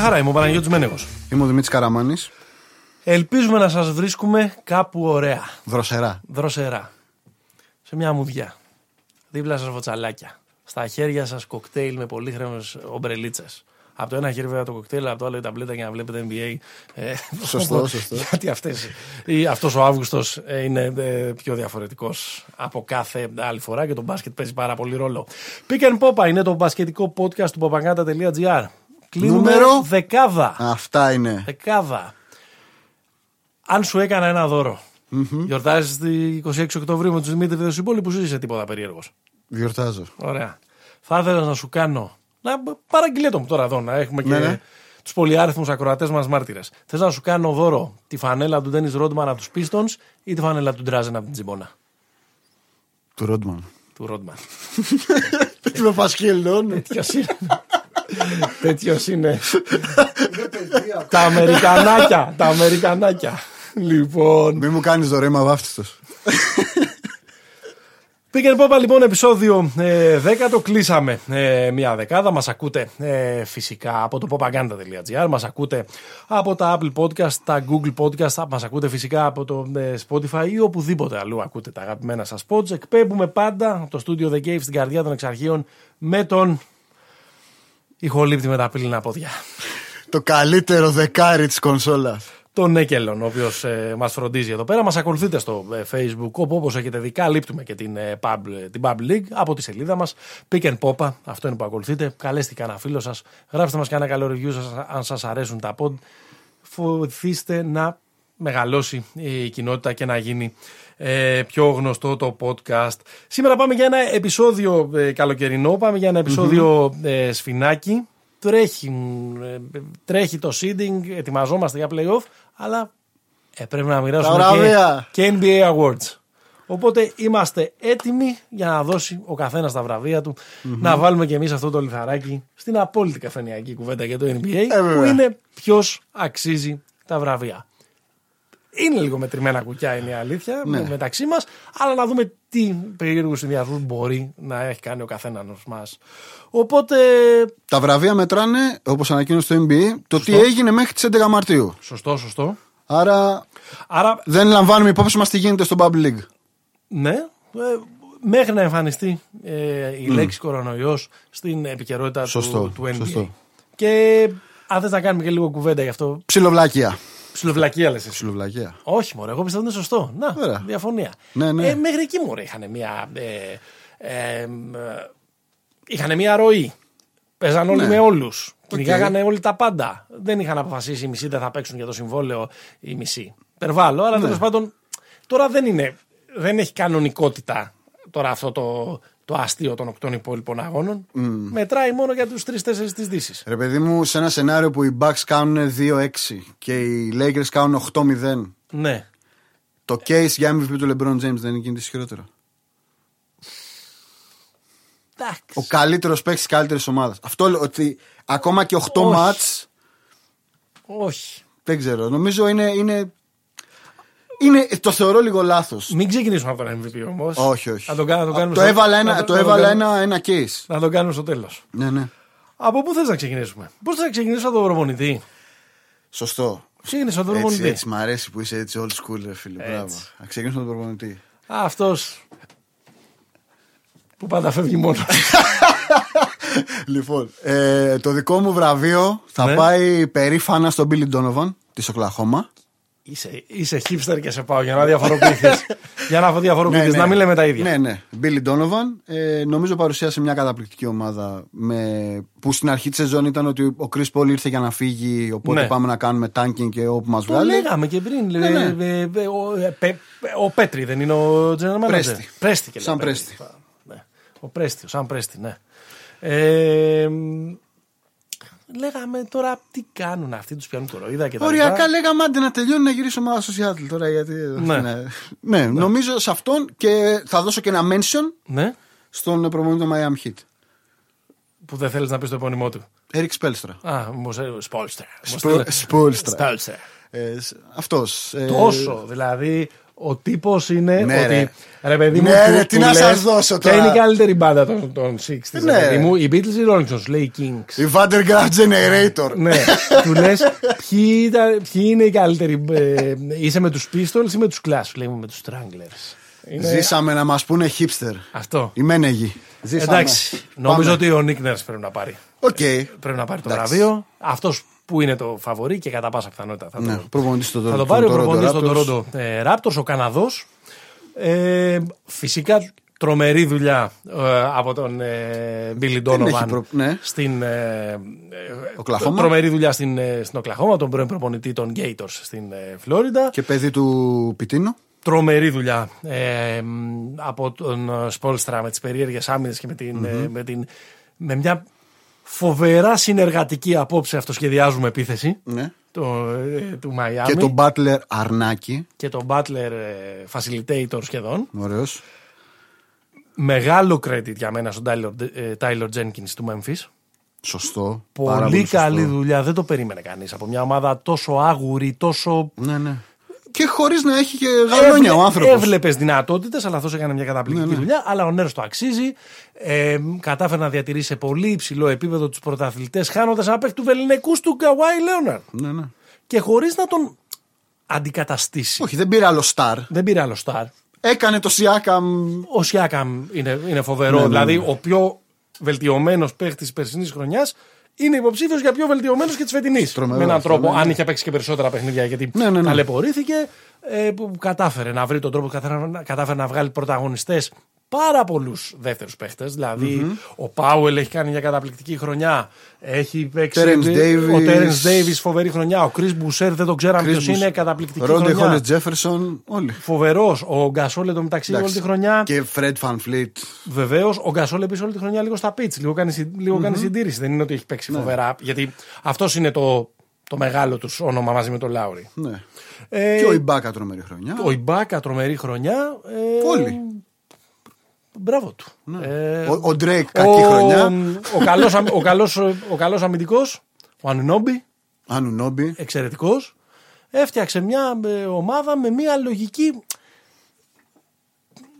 Μια χαρά, είμαι ο Παναγιώτης Μένεγος. Είμαι ο Δημήτρης Καραμάνης. Ελπίζουμε να σας βρίσκουμε κάπου ωραία, Δροσερά. δροσερά, σε μια μουδιά. Δίπλα σας βοτσαλάκια. Στα χέρια σας κοκτέιλ με πολύχρεμες ομπρελίτσες. Από το ένα χέρι βέβαια το κοκτέιλ, από το άλλο η ταμπλέτα για να βλέπετε NBA. Ε, Σωστό, σωστό. Γιατί αυτές, ή αυτός ο Αύγουστος ε, είναι ε, πιο διαφορετικός από κάθε άλλη φορά και το μπάσκετ παίζει πάρα πολύ ρόλο. Pick and Popa είναι το μπασκετικό podcast του popaganda.gr. Κλείνουμε Νούμερο; δεκάδα. Αυτά είναι. Δεκάδα. Αν σου έκανα ένα δώρο, γιορτάζεις τη 26 Οκτωβρίου με τους Δημήτρης του υπόλοιπου ή είσαι τίποτα περίεργος. Διορτάζω. Ωραία. Θα ήθελα να σου κάνω. Να παραγγείλε το μου τώρα εδώ, να έχουμε και Ναι, ναι. τους πολυάριθμους ακροατές μας μάρτυρες. Θες να σου κάνω δώρο τη φανέλα του Ντένι Ρόντμαν από τους Pistons ή τη φανέλα του Ντράζεν από την Τζιμπόνα; Του Ρόντμαν. Του Ρόντμαν. Με πασχελώνει. Ποιο είναι. Τέτοιο είναι. τα Αμερικανάκια. Τα Αμερικανάκια. Λοιπόν. Μη μου κάνεις δωρεά, είμαι αβάφτιστος. Πήγαινε Πόπα λοιπόν επεισόδιο ε, 10 το κλείσαμε ε, μια δεκάδα μας ακούτε ε, φυσικά από το popaganda.gr μας ακούτε από τα Apple Podcast, τα Google Podcast μας ακούτε φυσικά από το ε, Spotify ή οπουδήποτε αλλού ακούτε τα αγαπημένα σας pods εκπέμπουμε πάντα από το Studio The Cave στην καρδιά των εξαρχείων με τον ηχολήπτη με τα πύληνα πόδια Το καλύτερο δεκάρι της κονσόλας. τον Νέκελον, ο οποίος ε, μας φροντίζει εδώ πέρα. Μας ακολουθείτε στο ε, Facebook, όπου όπως έχετε δει, καλύπτουμε και την, ε, pub, ε, την Pub League από τη σελίδα μας. Pick and Popa, αυτό είναι που ακολουθείτε. Καλέστε κανένα φίλο σας. Γράψτε μας κανένα καλό review σας, αν σας αρέσουν τα pod. Βοηθήστε να μεγαλώσει η κοινότητα και να γίνει ε, πιο γνωστό το podcast. Σήμερα πάμε για ένα επεισόδιο ε, καλοκαιρινό, πάμε για ένα επεισόδιο, ε, σφινάκι. Τρέχει, ε, τρέχει το seeding, ετοιμαζόμαστε για playoff, αλλά ε, πρέπει να μοιράσουμε Τα βραβεία. και, και NBA Awards. Οπότε είμαστε έτοιμοι για να δώσει ο καθένας τα βραβεία του, να βάλουμε και εμείς αυτό το λιθαράκι στην απόλυτη καφενειακή κουβέντα για το NBA, Ε, που βέβαια. είναι ποιος αξίζει τα βραβεία. Είναι λίγο μετρημένα κουκιά, είναι η αλήθεια, Ναι. μεταξύ μας, αλλά να δούμε τι περίεργους συνδυασμούς μπορεί να έχει κάνει ο καθένα μας. Οπότε. Τα βραβεία μετράνε, όπως ανακοίνωσε το NBA, το τι έγινε μέχρι τις 11 Μαρτίου. Σωστό, σωστό. Άρα Άρα, δεν λαμβάνουμε υπόψη μας τι γίνεται στο Bubble League. ναι, ε, μέχρι να εμφανιστεί ε, η λέξη κορονοϊός στην επικαιρότητα Σωστό, του, του NBA. σωστό. Και αν θες να κάνουμε και λίγο κουβέντα γι' αυτό, Ψιλοβλακία. Ψιλοβλακία λες εσύ. Ψιλοβλακία. Όχι, μωρέ, εγώ πιστεύω ότι είναι σωστό. Να, Ωραία. διαφωνία. Ναι, ναι. Ε, μέχρι εκεί μωρέ είχαν μια. Ε, ε, ε, είχαν μια ροή. Παίζαν όλοι Ναι. με όλους. Οκ. Κυνηγάγανε όλοι τα πάντα. Δεν είχαν αποφασίσει οι μισοί δεν θα παίξουν για το συμβόλαιο οι μισοί. Υπερβάλλω, αλλά Ναι. τέλος πάντων τώρα δεν είναι. Δεν έχει κανονικότητα τώρα αυτό το, το αστείο των οκτώ υπόλοιπων αγώνων. Μετράει μόνο για τους τρει-τέσσερι της Δύσης. Ρε παιδί μου, σε ένα σενάριο που οι Bucks κάνουν 2-6 και οι Lakers κάνουν 8-0, Ναι. το case για MVP του LeBron James δεν είναι κινητής χειρότερο. Εντάξει. Ο καλύτερος παίκτης της καλύτερης ομάδας. Αυτό λέω ότι ακόμα και 8 Όχι. μάτς Όχι. δεν ξέρω. Νομίζω είναι. είναι, είναι το θεωρώ λίγο λάθος. Μην ξεκινήσουμε από τον MVP όμως. Όχι, όχι. Να τον, κάνω- να τον κάνουμε το στο- έβαλα, να ένα, το να έβαλα κάνουμε- ένα, ένα case. Να τον κάνουμε στο τέλος. Ναι, ναι. Από πού θες να ξεκινήσουμε, Πώς θα ξεκινήσω από τον προπονητή; Σωστό. Ξεκίνησα από τον Έτσι, προπονητή. έτσι, μ' αρέσει που είσαι έτσι old school, ρε φίλε. Έτσι. Μπράβο. Να ξεκινήσουμε με τον προπονητή. Αυτός. Που πάντα φεύγει μόνος. λοιπόν, ε, το δικό μου βραβείο θα Ναι. πάει περήφανα στον Billy Donovan της Οκλαχώμα. Είσαι, είσαι hipster και σε πάω για να διαφοροποιηθείς. για να διαφοροποιηθείς, να μην λέμε τα ίδια. Ναι, ναι. Billy Donovan. Ε, νομίζω παρουσίασε μια καταπληκτική ομάδα με, που στην αρχή της σεζόν ήταν ότι ο Chris Paul ήρθε για να φύγει. Οπότε Ναι. πάμε να κάνουμε tanking και όπου μας Το βγάλει. λέγαμε και πριν. Ναι, ε, ναι. ε, ε, ο, ε, Πε- ο Πέτρι δεν είναι ο general manager. Πρέστη. Πρέστη και Σαν λέμε. Πρέστη. Ναι. Ο Πρέστη, ο Σαν Πρέστη, ναι. Ε, μ, λέγαμε τώρα τι κάνουν αυτοί, τους πιάνουν κοροϊδά και τα Οριακά λοιπά. λέγαμε άντε να τελειώνει να γυρίσει ομάδα στο Seattle τώρα. Γιατί, Ναι. ναι. ναι, νομίζω σε αυτόν και θα δώσω και ένα mention Ναι, στον προπονητή του Miami Heat. που δεν θέλεις να πεις το επώνυμό του. Eric Spelstra. Α, μου σε- Σπόλστερ. Σπο- Σπόλστρα. Σπόλστερ. Ε, αυτός. Ε, Τόσο, δηλαδή Ο τύπος είναι Ναι, ότι. ρε. Ρε παιδί μου, Ναι, του- ρε, τι του να λες, σας δώσω Ποια τώρα. είναι η καλύτερη μπάντα των, των 60 Ναι. ρε παιδί μου, οι Beatles ή οι Rolling Stones, λέει οι Kings. Η Vandergraaf Generator. ναι, του λες ποιοι, ήταν- ποιοι είναι οι καλύτεροι. ε, είσαι με τους Pistols ή με τους Clash, λέει μου με τους Stranglers. Είναι Ζήσαμε να μας πούνε hipster. αυτό. Ή μένεγκι. Ζήσαμε. Εντάξει, νομίζω Πάμε. ότι ο Nick Nurse πρέπει να πάρει. Οκ. Πρέπει να πάρει το Εντάξει. βραβείο. Αυτός που είναι το φαβορή και κατά πάσα πιθανότητα θα Ναι, το, προπονητής στο θα το Toronto πάρει ο Raptors. προπονητής των Toronto ε, Raptors, ο Καναδός. Ε, φυσικά τρομερή δουλειά ε, από τον ε, Billy Δεν έχει Donovan προ- ναι. στην ε, ε, Οκλαχώμα. τρομερή δουλειά στην, ε, στην Οκλαχώμα, τον πρώην προπονητή των Gators στην ε, Φλόριντα. Και παιδί του Πιτίνο. Τρομερή δουλειά ε, μ, από τον ε, Σπόλστρα με τις περίεργες άμυνες και με, την, ε, με, την, με μια φοβερά συνεργατική απόψε αυτοσχεδιάζουμε επίθεση Ναι. το, ε, του Μαϊάμι Και τον Butler Αρνάκη. και τον Butler ε, facilitator σχεδόν. Ωραίος. Μεγάλο credit για μένα στον Tyler, ε, Tyler Jenkins του Memphis. Σωστό. Πάρα Πολύ σωστό. καλή δουλειά, δεν το περίμενε κανείς από μια ομάδα τόσο άγουρη, τόσο... Ναι, ναι. Και χωρίς να έχει και γαλόνια ο άνθρωπος. Έβλεπες δυνατότητες, αλλά αυτό έκανε μια καταπληκτική Ναι, ναι. δουλειά. Αλλά ο Νέρος το αξίζει. Ε, κατάφερε να διατηρήσει σε πολύ υψηλό επίπεδο τους πρωταθλητές, χάνοντας ένα παίκτη του Βεληνικούς του Γκαουάι Λέοναρντ. Ναι, ναι. Και χωρίς να τον αντικαταστήσει. Όχι, δεν πήρε άλλο star. Δεν πήρε άλλο στάρ. Έκανε το Siakam. Ο Σιάκαμ είναι, είναι φοβερό. Ναι, ναι, δηλαδή, ναι. ο πιο βελτιωμένος παίκτη της περσινής χρονιάς είναι υποψήφιος για πιο βελτιωμένο και τη φετινής. Τρομερό Με έναν αυτό, τρόπο, ναι, ναι. αν είχε παίξει και περισσότερα παιχνίδια, γιατί Ναι, ναι, ναι. ταλαιπωρήθηκε, ε, που κατάφερε να βρει τον τρόπο, κατάφερε, να- κατάφερε να βγάλει πρωταγωνιστές πάρα πολλούς δεύτερους παίχτες. Δηλαδή, ο Πάουελ έχει κάνει μια καταπληκτική χρονιά. Έχει παίξει. Terence ο Davis. Τέρεν Ντέιβι φοβερή χρονιά. Ο Κρι Μπουσέρ δεν τον ξέραμε ποιος είναι. Καταπληκτική Ρόντε χρονιά. Χόλες Τζέφερσον. Όλοι. Φοβερός. Ο Γκασόλ εντωμεταξύ όλη τη χρονιά. Και Fred Van Fleet. Βεβαίως, ο Γκασόλ επίσης όλη τη χρονιά λίγο στα πίτς, λίγο κάνει, συ- λίγο κάνει συντήρηση. Δεν είναι ότι έχει παίξει φοβερά. Γιατί αυτός είναι το, το μεγάλο τους όνομα μαζί με τον Λάουρι. Ναι. Ε, Και ο Ιμπάκα τρομερή χρονιά. ο Ιμπάκα, τρομερή χρονιά. Ε, Όλοι. Μπράβο του. Ε, Ο- Ο Drake κακή ο- χρονιά. Ο καλός, αμ- ο καλός, ο καλός αμυντικός, ο Ανουνόμπι, Ανουνόμπι. εξαιρετικός, έφτιαξε μια ε, ομάδα με μια λογική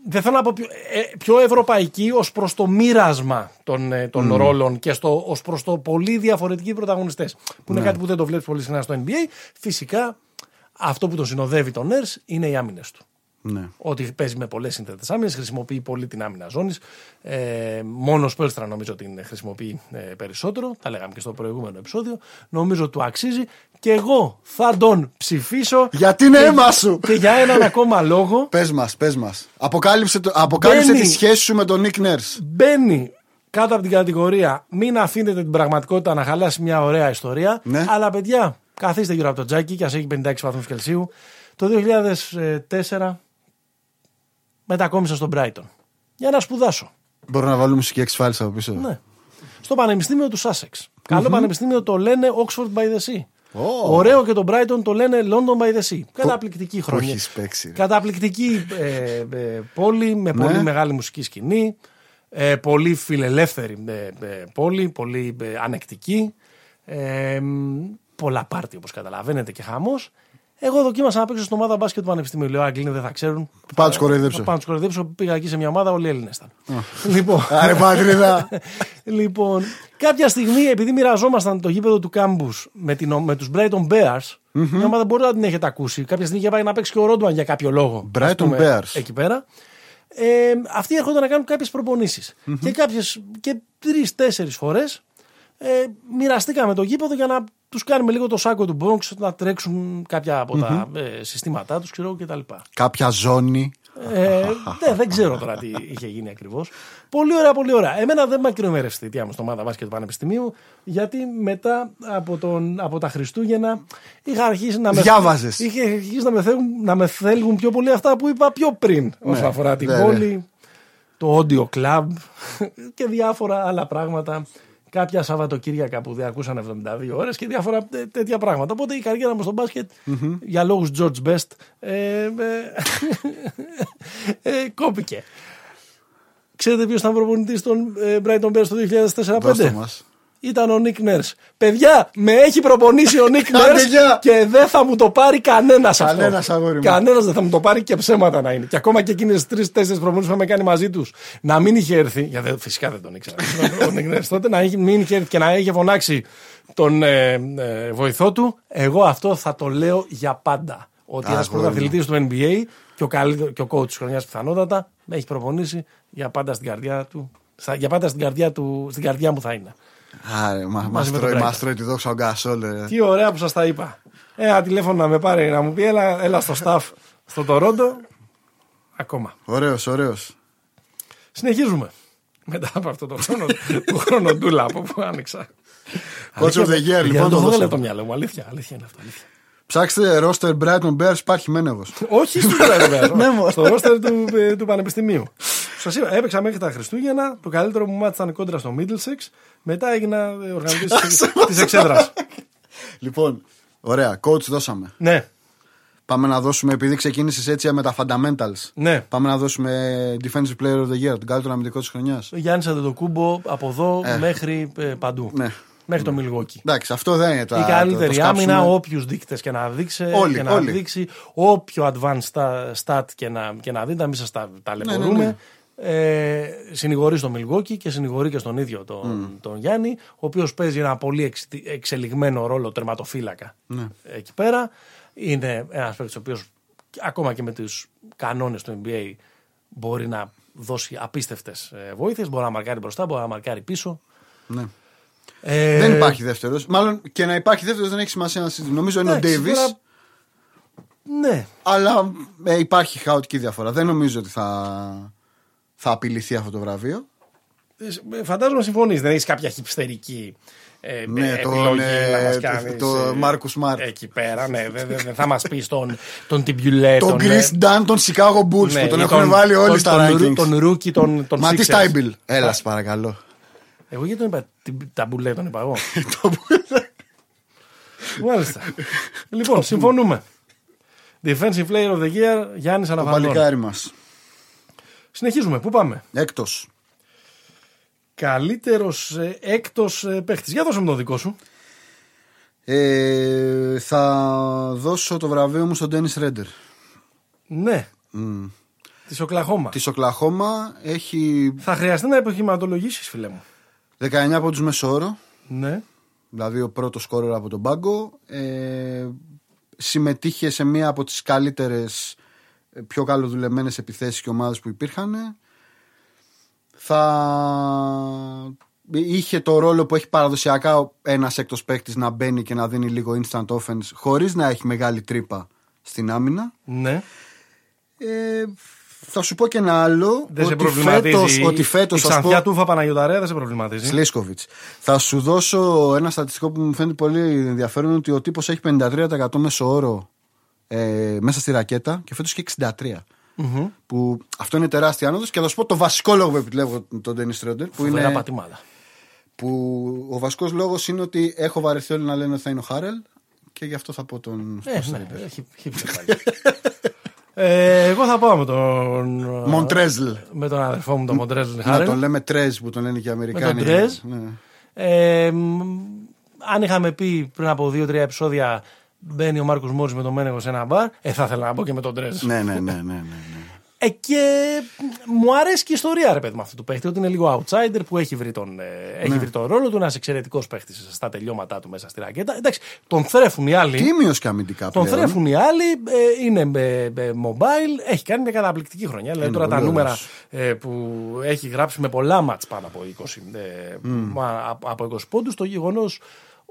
δεν θέλω να πω πιο, ε, πιο ευρωπαϊκή ως προς το μοίρασμα των, ε, των ρόλων και στο, ως προς το πολύ διαφορετικοί πρωταγωνιστές που είναι κάτι που δεν το βλέπεις πολύ συχνά στο NBA φυσικά αυτό που τον συνοδεύει τον Nurse είναι οι άμυνες του Ναι. ότι παίζει με πολλές σύνθετες άμυνες, χρησιμοποιεί πολύ την άμυνα ζώνης. Ε, μόνο ο Σπέλστρα νομίζω την χρησιμοποιεί ε, περισσότερο. Τα λέγαμε και στο προηγούμενο επεισόδιο. Νομίζω του αξίζει και εγώ θα τον ψηφίσω. Γιατί είναι αίμα σου. Και για έναν ακόμα λόγο Πες μας, πες μας. Αποκάλυψε, το, αποκάλυψε Μπαίνει. τη σχέση σου με τον Nick Nurse. μπαίνει κάτω από την κατηγορία μην αφήνετε την πραγματικότητα να χαλάσει μια ωραία ιστορία. Ναι. Αλλά παιδιά, καθίστε γύρω από το τζάκι και ας έχει 56 βαθμούς Κελσίου. Το 2004 μετακόμισα στον Brighton για να σπουδάσω. Μπορώ να βάλω μουσική X-Files από πίσω. Ναι. Στο Πανεπιστήμιο του Sussex. Καλό πανεπιστήμιο το λένε Oxford by the Sea. Ω. Ωραίο και το Brighton το λένε London by the Sea. Καταπληκτική χρονιά. έχεις παίξει. Καταπληκτική ε, ε, πόλη με πολύ Ναι. μεγάλη μουσική σκηνή. Ε, πολύ φιλελεύθερη ε, ε, πόλη, πολύ ε, ανεκτική. Ε, μ, πολλά πάρτι όπως καταλαβαίνετε και χαμός. Εγώ δοκίμασα να παίξω στην ομάδα μπάσκετ του Πανεπιστημίου. Λέω Άγγλοι δεν θα ξέρουν. Πάω να τους κοροϊδέψω. Θα πάω να τους κοροϊδέψω. Πήγα εκεί σε μια ομάδα, όλοι Έλληνες ήταν. λοιπόν, Άρε πατρίδα. λοιπόν, κάποια στιγμή, επειδή μοιραζόμασταν το γήπεδο του κάμπους με, την, με τους Brighton Bears, μια ομάδα μπορεί να την έχετε ακούσει. Κάποια στιγμή είχε πάει να παίξει και ο Ρόντουαν για κάποιο λόγο. Brighton ας πούμε, Bears. Εκεί πέρα. Ε, αυτοί έρχονταν να κάνουν κάποιες Και, κάποιες, και τρει-τέσσερι φορές ε, μοιραστήκαμε το γήπεδο για να τους κάνουμε λίγο το σάκο του Bronx να τρέξουν κάποια από τα ε, συστήματά τους, ξέρω κτλ. Κάποια ζώνη. Ε, δεν, δεν ξέρω τώρα τι είχε γίνει ακριβώς. Πολύ ωραία, πολύ ωραία. Εμένα δεν με ακρομέρευσε η θητεία μου στο ομάδα μπάσκετ του Πανεπιστημίου, γιατί μετά από, τον, από τα Χριστούγεννα είχα αρχίσει να με, Διάβαζες. είχε αρχίσει να με, θέλουν, να με θέλουν πιο πολύ αυτά που είπα πιο πριν όσον αφορά την ναι, ναι. πόλη, το audio club και διάφορα άλλα πράγματα. Κάποια Σαββατοκύριακα που ακούσαν 72 ώρες και διάφορα τέ- τέτοια πράγματα. Οπότε η καριέρα μου στο μπασκετ για λόγους George Best ε, ε, ε, κόπηκε. Ξέρετε ποιος ήταν προπονητής των ε, Brighton Bears το 2004-2005? Δώστε μας. ήταν ο Νίκ Νέρ. Παιδιά, με έχει προπονήσει ο Νίκ Νέρ Άντε, γεια. και δεν θα μου το πάρει κανένας αυτό. Κανένας, αγόρι μου. Κανένας δεν θα μου το πάρει και ψέματα να είναι. Και ακόμα και εκείνες τι τρει-τέσσερι προπονήσεις που είχαμε κάνει μαζί τους να μην είχε έρθει. Γιατί δεν- φυσικά δεν τον ήξερα. ο Νίκ Νέρ τότε να είχε- μην είχε έρθει και να είχε φωνάξει τον ε, ε, βοηθό του. Εγώ αυτό θα το λέω για πάντα. Ότι ένας Αγόρι μου. πρωταθλητής του NBA και ο, καλύτερο, και ο coach της χρονιάς πιθανότατα με έχει προπονήσει για πάντα στην καρδιά του. στα- Για πάντα στην καρδιά, του, στην καρδιά μου θα είναι. Άρε, μα, μας, Μαζί με τον τρώει, Μπράιντον. μας τρώει τη δόξα ο Γκασόλ. ε. Τι ωραία που σας τα είπα. Ένα τηλέφωνο να με πάρει να μου πει έλα, έλα στο staff στο Τορόντο. Ακόμα. Ωραίος, ωραίος. Συνεχίζουμε. Μετά από αυτό το χρόνο του χρονοτούλα από που άνοιξα. Coach of the year, Αλήθεια, λοιπόν, δεν το το δώσαμε. βγάλε το μυαλό μου. Αλήθεια, αλήθεια είναι αυτό. Αλήθεια. Ψάξτε ρόστερ Brighton Bears, υπάρχει μένεγος. Όχι στο Ρόστερ, Ναι, μωρέ. στο ρόστερ του, ε, του Πανεπιστημίου. Σας είπα, έπαιξα μέχρι τα Χριστούγεννα. Το καλύτερο μου μάτι ήταν κόντρα στο Middlesex. Μετά έγινα οργανωτής τη εξέδρας. λοιπόν, ωραία, coach δώσαμε. Ναι, Πάμε να δώσουμε, επειδή ξεκίνησες έτσι με τα fundamentals. ναι. Πάμε να δώσουμε Defensive Player of the Year, τον καλύτερο αμυντικό της χρονιάς. Γιάννης Αντετοκούμπο από εδώ Ε. μέχρι ε, παντού. Ναι. Μέχρι το Μιλγόκι. Εντάξει, αυτό δεν είναι το. Η καλύτερη το- το άμυνα, σκάψουμε. όποιους δείκτες και να δείξει Όλοι, και να όλοι. δείξει, όποιο advanced sta- stat και να, και να δει, να μην σας τα ταλαιπωρούμε. Ναι, ναι, Ε, συνηγορεί στον Μιλγόκι και συνηγορεί και στον ίδιο τον, τον Γιάννη, ο οποίος παίζει ένα πολύ εξ- εξελιγμένο ρόλο τερματοφύλακα Ναι. εκεί πέρα. Είναι ένας παίκτης ο οποίος ακόμα και με τους κανόνες του NBA μπορεί να δώσει απίστευτες βοήθειες. Μπορεί να μαρκάρει μπροστά, μπορεί να μαρκάρει πίσω. Ναι. Ε, Δεν υπάρχει δεύτερος. Μάλλον και να υπάρχει δεύτερος δεν έχει σημασία να συζητήσουμε. Νομίζω είναι ο εντάξει, Ντέιβι. τώρα- Ναι, Αλλά ε, υπάρχει χαοτική διαφορά. Δεν νομίζω ότι θα, θα απειληθεί αυτό το βραβείο. Ε, Φαντάζομαι συμφωνείς. Δεν έχεις κάποια χυψτερική ε, Ναι, ε, τον, επιλογή ε, να μας το- κάνεις, το ε, Marcus Smart. Εκεί πέρα, ναι. Δεν δεν- δεν θα μας πεις τον, τον Τιμπιουλέ. Τον Chris Dunn, τον Chicago Bulls ναι, που τον ή έχουν βάλει όλοι τον- στα τον- rankings. Τον Ρούκι, τον, τον Μα τι Sixers. Στάιμπιλ. Έλα, σε παρακαλώ. Εγώ γιατί τον είπα την- τα μπουλέ, τον είπα εγώ. Το που- Μάλιστα. λοιπόν, συμφωνούμε. Defensive Player of the Year, Γιάννης Το Αναφανδόν. παλικάρι μας. Συνεχίζουμε. Πού πάμε; Έκτος. Καλύτερος ε, έκτος ε, παίχτης. Για δώσε μου το δικό σου. Ε, θα δώσω το βραβείο μου στον Ντένι Ρέντερ. Ναι. Της Οκλαχώμα. Της Οκλαχώμα έχει Θα χρειαστεί να επιχειρηματολογήσει, φίλε μου. 19 πόντους μέσο όρο. Ναι. δηλαδή ο πρώτος σκόρερ από τον πάγκο. Ε, συμμετείχε σε μία από τις καλύτερες, ε, πιο καλοδουλεμένες επιθέσεις και ομάδες που υπήρχαν. Θα είχε το ρόλο που έχει παραδοσιακά ένας έκτος παίκτης να μπαίνει και να δίνει λίγο instant offense χωρίς να έχει μεγάλη τρύπα στην άμυνα. Ναι. Ε, θα σου πω και ένα άλλο. Δεν σε ότι προβληματίζει. φέτος, ότι φέτος η ας πω, ξανθιά τούφα Παναγιοταρέα δεν σε προβληματίζει; Σλίσκοβιτς. Θα σου δώσω ένα στατιστικό που μου φαίνεται πολύ ενδιαφέρον ότι ο τύπος έχει 53% μέσο όρο ε, μέσα στη ρακέτα και φέτος έχει 63%. Μμμ. Που αυτό είναι τεράστια άνοδος και θα σου πω το βασικό λόγο που επιλέγω τον Ντένι Τρόντερ. Που, Φοβερά είναι, πατημάδα. που ο βασικός λόγος είναι ότι έχω βαρεθεί όλοι να λένε ότι θα είναι ο Χάρελ και γι' αυτό θα πω τον Ε, τον ναι, Τρόντερ. έχει, έχει πάλι. ε, εγώ θα πάω με τον. Μοντρέζλ. Με τον αδερφό μου, τον Μοντρέζλ Να Χάρελ. τον λέμε Τρέζ που τον λένε και οι Αμερικάνοι. Τρέζ. Ναι. Ε, μ, αν είχαμε πει πριν από δύο-τρία επεισόδια μπαίνει ο Μάρκος Μόρις με τον Μένεγο σε ένα μπαρ, ε, θα ήθελα να πω και με τον Τρέζ. ναι, ναι, ναι, ναι, ναι, ναι. Ε, και μου αρέσει και η ιστορία, ρε παιδί μου, αυτού του παίχτη. Ότι είναι λίγο outsider που έχει βρει τον, ε, έχει Ναι. βρει τον ρόλο του. Ένα εξαιρετικός παίχτης στα τελειώματά του μέσα στη ρακέτα. Εντάξει, τον θρέφουν οι άλλοι. Τίμιος και αμυντικά Τον πλέον. θρέφουν οι άλλοι, ε, είναι με, με mobile, έχει κάνει μια καταπληκτική χρονιά. Δηλαδή Είναι τώρα τα πολύ νούμερα ωραίος. ε, που έχει γράψει με πολλά μάτς πάνω από 20, ε, μα- από- από 20 πόντους, το γεγονός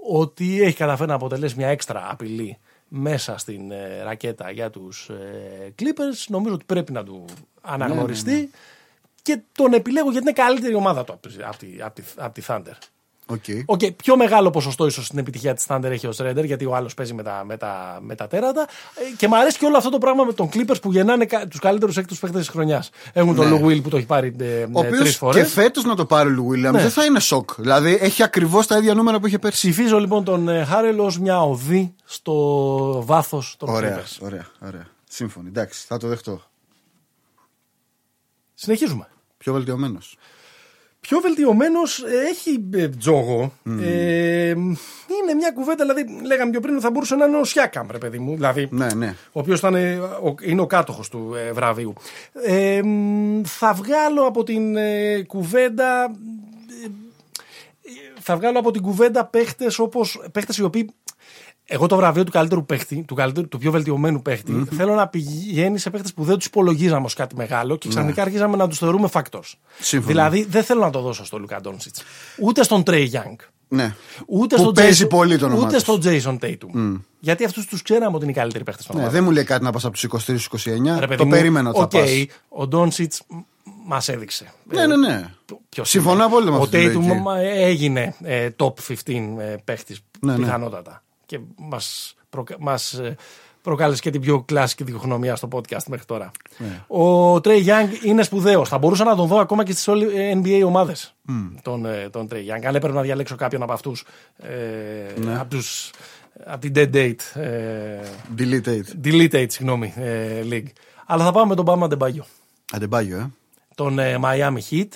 ότι έχει καταφέρει να αποτελέσει μια έξτρα απειλή μέσα στην ε, ρακέτα για τους ε, Clippers, νομίζω ότι πρέπει να του αναγνωριστεί. Και τον επιλέγω γιατί είναι καλύτερη ομάδα του από τη, από τη, από τη, από τη Thunder. OK. OK, πιο μεγάλο ποσοστό ίσως στην επιτυχία της Thunder έχει ο Σρέντερ, γιατί ο άλλος παίζει με τα, με, τα, με τα τέρατα. Ε, Και μου αρέσει και όλο αυτό το πράγμα με τον Clippers που γεννάνε τους καλύτερους έκτους παίκτε της χρονιάς. Έχουν τον Ναι. Lou Will που το έχει πάρει ε, Ο ε, τρεις οποίος φορές. και φέτος να το πάρει ο Λου Γουίλιαμς Ναι. δεν θα είναι σοκ. Δηλαδή έχει ακριβώς τα ίδια νούμερα που είχε πέρσι. Ψηφίζω λοιπόν τον ε, Χάρελ ως μια οδή στο βάθος των Ωραία, Clippers. ωραία, ωραία. Σύμφωνοι. Εντάξει, θα το δεχτώ. Συνεχίζουμε. Πιο βελτιωμένος. Πιο βελτιωμένος έχει ε, τζόγο. Ε, είναι μια κουβέντα, δηλαδή, λέγαμε πιο πριν ότι θα μπορούσε να είναι ο Σιάκαμ, ρε παιδί μου. Δηλαδή, Ναι, ναι. ο οποίος είναι ο κάτοχος του ε, βραβείου. Ε, μ, θα βγάλω από την ε, κουβέντα. ε, θα βγάλω από την κουβέντα παίχτες όπως παίχτες οι οποίοι. Εγώ το βραβείο του καλύτερου παίχτη, του, καλύτερου, του πιο βελτιωμένου παίχτη, θέλω να πηγαίνει σε παίχτες που δεν τους υπολογίζαμε ως κάτι μεγάλο και ξαφνικά αρχίζαμε να τους θεωρούμε factors. Συμφωνώ. Δηλαδή δεν θέλω να το δώσω στο Λουκά Ντόνσιτ. Ούτε στον Τρέι Γιάνγκ. ναι. Ούτε Που στον παίζει Jason- πολύ το όνομά Ούτε τους. στον Jason Tatum. Γιατί αυτούς τους ξέραμε ότι είναι οι καλύτεροι παίχτες στον ναι. ομάδα. Δεν μου λέει κάτι να πας από τους 23 στους 29. Ρε παιδί το μου, περίμενα ότι θα οκ, πας. ο Ντόνσιτ μας έδειξε. Ναι, ναι, ναι. Ποιος Συμφωνώ είναι. απόλυτα με Ο αυτή τη Tatum λογική. μα- έγινε ε, top 15 ε, παίχτης Ναι, ναι. πιθανότατα. Και μας μας, ε, προκάλεσε και την πιο κλασική διχογνωμία στο podcast μέχρι τώρα. Ναι. Ο Τρέι Young είναι σπουδαίος. Θα μπορούσα να τον δω ακόμα και στις NBA ομάδες. Τον, ε, τον Τρέι Young. Αν έπρεπε να διαλέξω κάποιον από αυτούς. Ε, Ναι. από, τους, από την Dead Date. Ε, Delete it. delete Date, συγγνώμη, ε, League. Αλλά θα πάμε με τον Μπάμα Ντεμπάγιο Αντεμπάγιο, ε. τον ε, Miami Heat.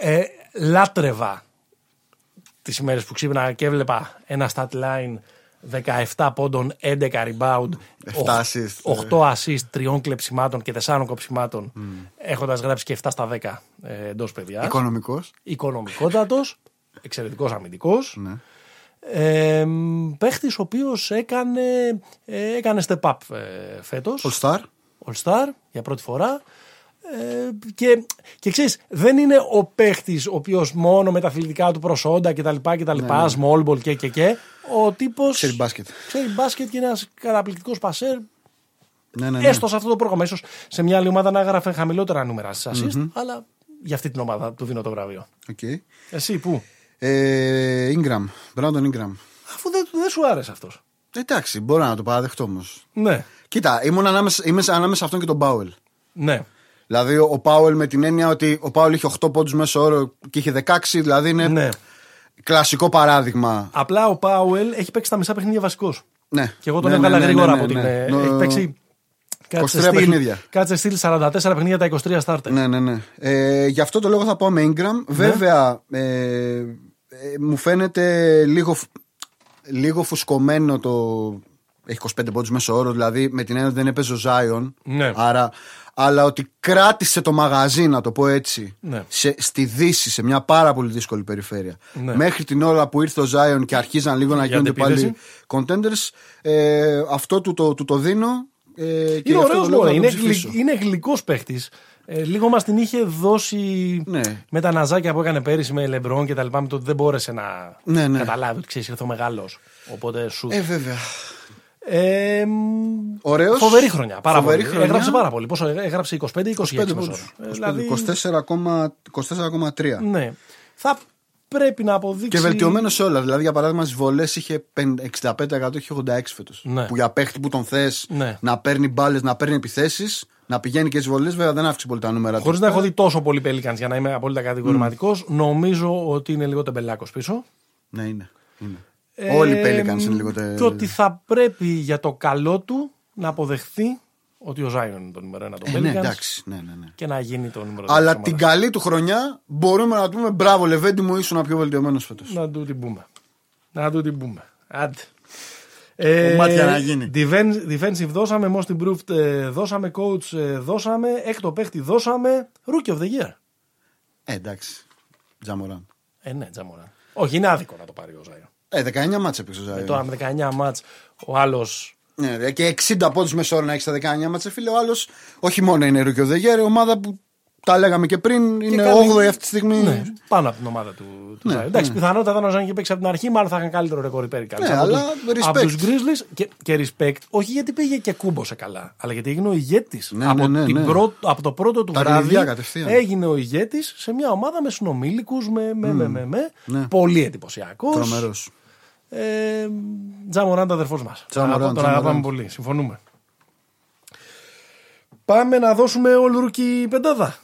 Ε, λάτρευα τις ημέρες που ξύπνα και έβλεπα ένα stat line 17 πόντων, 11 rebound, 7 assist, 8 assist, 3 κλεψιμάτων και 4 κοψιμάτων, έχοντας γράψει και 7 στα 10 ε, εντός παιδιάς. Οικονομικός. Οικονομικότατος, εξαιρετικός αμυντικός. Ναι. Ε, παίχτης ο οποίος έκανε, ε, έκανε step up ε, φέτος. All Star. All Star για πρώτη φορά. Ε, και, και ξέρεις, δεν είναι ο παίχτης ο οποίος μόνο με τα αθλητικά του προσόντα κτλ. κτλ small ball και και και. Ο τύπος. Ναι, Ξέρει μπάσκετ. Ξέρει μπάσκετ και είναι ένας καταπληκτικός πασέρ. Ναι, ναι, ναι. Έστω σε αυτό το πρόγραμμα. ίσως σε μια άλλη ομάδα να έγραφε χαμηλότερα νούμερα στι assist, αλλά για αυτή την ομάδα του δίνω το βραβείο. Οκ. Εσύ πού; Ε, Ingram. Brandon Ingram. Αφού δεν, δεν σου άρεσε αυτός. Εντάξει, μπορώ να το παραδεχτώ όμως. Ναι, Κοίτα, ήμουν ανάμεσα, είμαι ανάμεσα σε αυτόν και τον Πάουελ. ναι. Δηλαδή ο Πάουελ με την έννοια ότι ο Πάουελ είχε 8 πόντους μέσω όρο και είχε 16, δηλαδή είναι ναι. κλασικό παράδειγμα. Απλά ο Πάουελ έχει παίξει τα μισά παιχνίδια βασικός. Ναι. Και εγώ τον Ναι, έβγαλα ναι, ναι, γρήγορα ναι, από την. ναι. ε, Νο- Έχει παίξει. 23 στυλ- παιχνίδια. Κάτσε στυλ 44 παιχνίδια τα 23 starter. Ναι, ναι, ναι. Ε, γι' αυτό το λόγο θα πάω με Ingram. Ναι. Βέβαια, ε, ε, μου φαίνεται λίγο, φ- λίγο φουσκωμένο το. Έχει 25 πόντους μέσω όρο, δηλαδή με την έννοια ότι δεν έπαιζε ο Ζάιον. Ναι. Άρα, αλλά ότι κράτησε το μαγαζί, να το πω έτσι, Ναι. σε, στη Δύση, σε μια πάρα πολύ δύσκολη περιφέρεια. Ναι. Μέχρι την ώρα που ήρθε ο Ζάιον και αρχίζαν λίγο να Για γίνονται πάλι αντεπίθεση. contenders, ε, αυτό του το, του το δίνω. Ε, και Είναι γι' αυτό ωραίος το λόγο μωρέ. θα τον Είναι, ψηφίσω. γλυ, είναι γλυκός παίχτης. Ε, λίγο μας την είχε δώσει Ναι. με τα ναζάκια που έκανε πέρυσι με Λεμπρόν και τα λοιπά. Με το ότι δεν μπόρεσε να Ναι, ναι. καταλάβει ότι ξέρεις, ήρθε ο μεγάλος. Οπότε σου. Ε, βέβαια. Ε, Ωραίος. Φοβερή χρονιά. Πάρα Φοβερή πολύ. χρονιά. Έγραψε πάρα πολύ. Πόσο έγραψε 25-26 25 μέσω πόντους. όρο. Ε, 25, δηλαδή, 24,3. 24,3. Ναι. Θα πρέπει να αποδείξει. Και βελτιωμένος σε όλα. Δηλαδή, για παράδειγμα, στις βολές είχε 50 65% είχε 86 φέτος. Ναι. Που για παίχτη που τον θες Ναι. να παίρνει μπάλες, να παίρνει επιθέσεις, να πηγαίνει και στις βολές, βέβαια δεν αύξησε πολύ τα νούμερα του. Χωρίς να έχω δει τόσο πολύ Pelicans για να είμαι απόλυτα κατηγορηματικός, Mm. νομίζω ότι είναι λίγο τεμπελάκος πίσω. Ναι, είναι. είναι. Όλοι οι Ε, Pelicans είναι λίγο. τε- Και ότι θα πρέπει για το καλό του να αποδεχθεί ότι ο Ζάιον είναι το νούμερο ένα των Ε, ναι, Pelicans εντάξει. Ναι, ναι, ναι. και να γίνει το νούμερο δύο Αλλά της την ομάδας. καλή του χρονιά μπορούμε να του πούμε μπράβο, Λεβέντι μου, ήσουν πιο βελτιωμένος φέτος. Να του την πούμε. Να του την πούμε. Άντε. Ε, Κομμάτια να γίνει. defense- Defensive δώσαμε, most improved ε, δώσαμε, coach ε, δώσαμε, έκτο παίχτη δώσαμε, rookie of the year. Ε, εντάξει. Τζα Μοράντ. Ε, ναι, Τζα Μοράντ. Όχι, είναι άδικο να το πάρει ο Ζάιον. Ε, 19 ματς έπαιξε ο Ζάιον. Τώρα με 19 ματς ο άλλος Ναι, ρε, και 60 πόντους μέσο όρο να έχεις στα 19 ματς, φίλε. Ο άλλος όχι μόνο είναι Rookie of the Year, η ομάδα που τα λέγαμε και πριν είναι κάνει- 8η αυτή τη στιγμή. Ναι, πάνω από την ομάδα του, του Ναι, Ζάιον. Εντάξει, ναι. πιθανότατα αν ο Ζάιον είχε παίξει από την αρχή, μάλλον θα είχαν καλύτερο ρεκόρ υπέρ Ναι, αλλά respect. Από τους Grizzlies και, και respect, όχι γιατί πήγε και κούμπωσε καλά, αλλά γιατί έγινε ο ηγέτης. Ναι, από, ναι, ναι, την ναι. πρώτο- από το πρώτο του Τα βράδυ κλειδιά κατευθείαν. έγινε ο ηγέτης σε μια ομάδα με συνομήλικους, με, με, με, με, με. Ναι. Πολύ εντυπωσιακό. Τρομερός. Ε, Τζα Μοράντ αδερφός μας. Τζα Μοράντ, Τον Τζα αγαπάμε Μοράντ. πολύ. Συμφωνούμε. Πάμε να δώσουμε all rookie πεντάδα.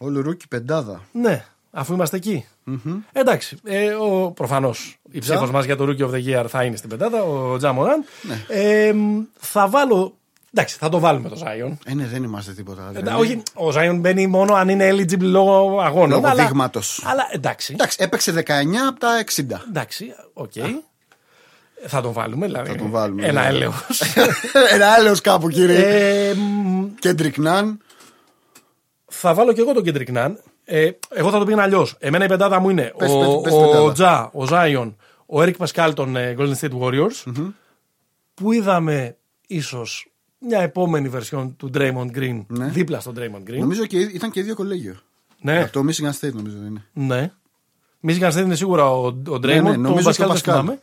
All rookie πεντάδα. Ναι, αφού είμαστε εκεί. Εντάξει. Ε, ο, προφανώς η ψήφος μας για το Rookie of the Year θα είναι στην πεντάδα, ο Τζα Μοράντ. Ναι. Ε, θα βάλω Εντάξει, θα το βάλουμε το Zion. Ε, ναι, δεν είμαστε τίποτα. Ε, δηλαδή. όχι, ο Zion μπαίνει μόνο αν είναι eligible λόγω αγώνων. Λόγω αλλά, δείγματος. αλλά εντάξει. Εντάξει, έπαιξε 19 από τα 60. Εντάξει, οκ. Θα τον βάλουμε, δηλαδή. Θα τον βάλουμε, Ένα ναι. έλεος. Ένα άλλο κάπου, κύριε. ε, μ, Κέντρικ Ναν. θα βάλω και εγώ τον Kendrick Nunn. Ε, εγώ θα το πήγαινα αλλιώς. Εμένα η πεντάδα μου είναι Πες, ο, πες, πες ο πεντάδα. Τζα, ο Ζάιον, ο Eric Paschall των ε, Golden State Warriors. Που είδαμε ίσως μια επόμενη βερσιόν του Draymond Green Ναι. δίπλα στον Draymond Green. Νομίζω και ήταν και δύο κολέγιο. Ναι, Από το Michigan State νομίζω είναι. ναι. Michigan State είναι σίγουρα ο, ο Draymond. Ναι, ναι, τον νομίζω Paschall και ο δεν Paschall. θυμάμαι.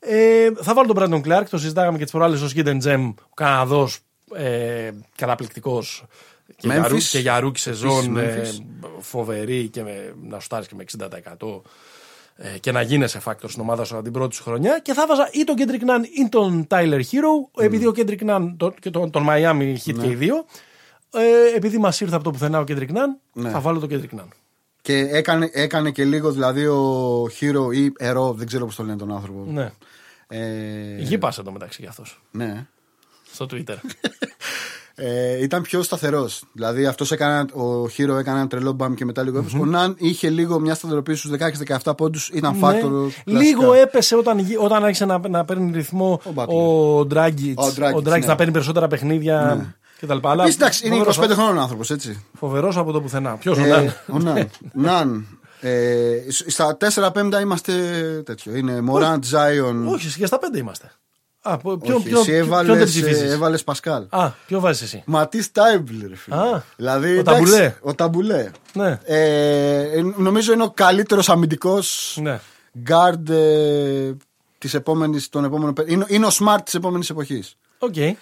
Ε, θα βάλω τον Brandon Clarke, το συζητάγαμε και τις προάλλες ως Hidden Gem, ο Καναδός, ε, καταπληκτικός. Και, για Memphis. ρου- και για rookie σεζόν Επίσης, ε, Memphis. φοβερή και με, να σουτάρεις και με 60% ε, και να γίνεσαι factor στην ομάδα σου από την πρώτη σου χρονιά. Και θα βάζα ή τον Kendrick Nunn ή τον Tyler Herro, επειδή ο Kendrick Nunn το, και τον, τον Miami Heat και οι δύο. Ε, επειδή μας ήρθε από το πουθενά ο Kendrick Nunn, Ναι. θα βάλω τον Kendrick Nunn. Και έκανε, έκανε και λίγο δηλαδή ο Hero ή Ερώ, δεν ξέρω πώς το λένε τον άνθρωπο. Ναι. Ε, Γη πας εδώ μεταξύ για αυτός. ναι. Στο Twitter. Ε, ήταν πιο σταθερός. Δηλαδή αυτός έκανε, ο Hero έκανε ένα τρελό μπαμ και μετά λίγο έπεσε. Ο Ναν είχε λίγο μια σταθεροποίηση στους 16-17 πόντους. Ήταν φάκτορο. Ναι. Λίγο έπεσε όταν, γι- όταν άρχισε να, να παίρνει ρυθμό Ο Butler. ο Ντράγκητς. Ο Dragic, Ο Dragic ναι. να παίρνει περισσότερα παιχνίδια Ναι. κτλ. Αλλά Επίσης, εντάξει, είναι φοβερός- 25 χρόνων άνθρωπος, έτσι. Φοβερός από το πουθενά. Ποιος ο Ε, Ναν; ο Ναν. Ναν. Ε, στα 4-5 είμαστε τέτοιο. Είναι Μωράντ, Ζάιον. Όχι, και στα πέντε είμαστε. Α, πο- ποιο, Όχι, ποιο, εσύ ποιο, ποιον έβαλες, δεν ε, ψηφίζεις; έβαλες Πασκάλ. Α, ποιο βάζεις εσύ; Ματίς Τάιμπουλ, ρε φίλε. Α, δηλαδή, ο εντάξει, Ταμπουλέ. Ο Ταμπουλέ. Ναι. Ε, νομίζω είναι ο καλύτερος αμυντικός Ναι. guard ε, της επόμενης, των επόμενων. πε- Είναι, είναι ο Smart της επόμενης εποχής. Οκ. Ε,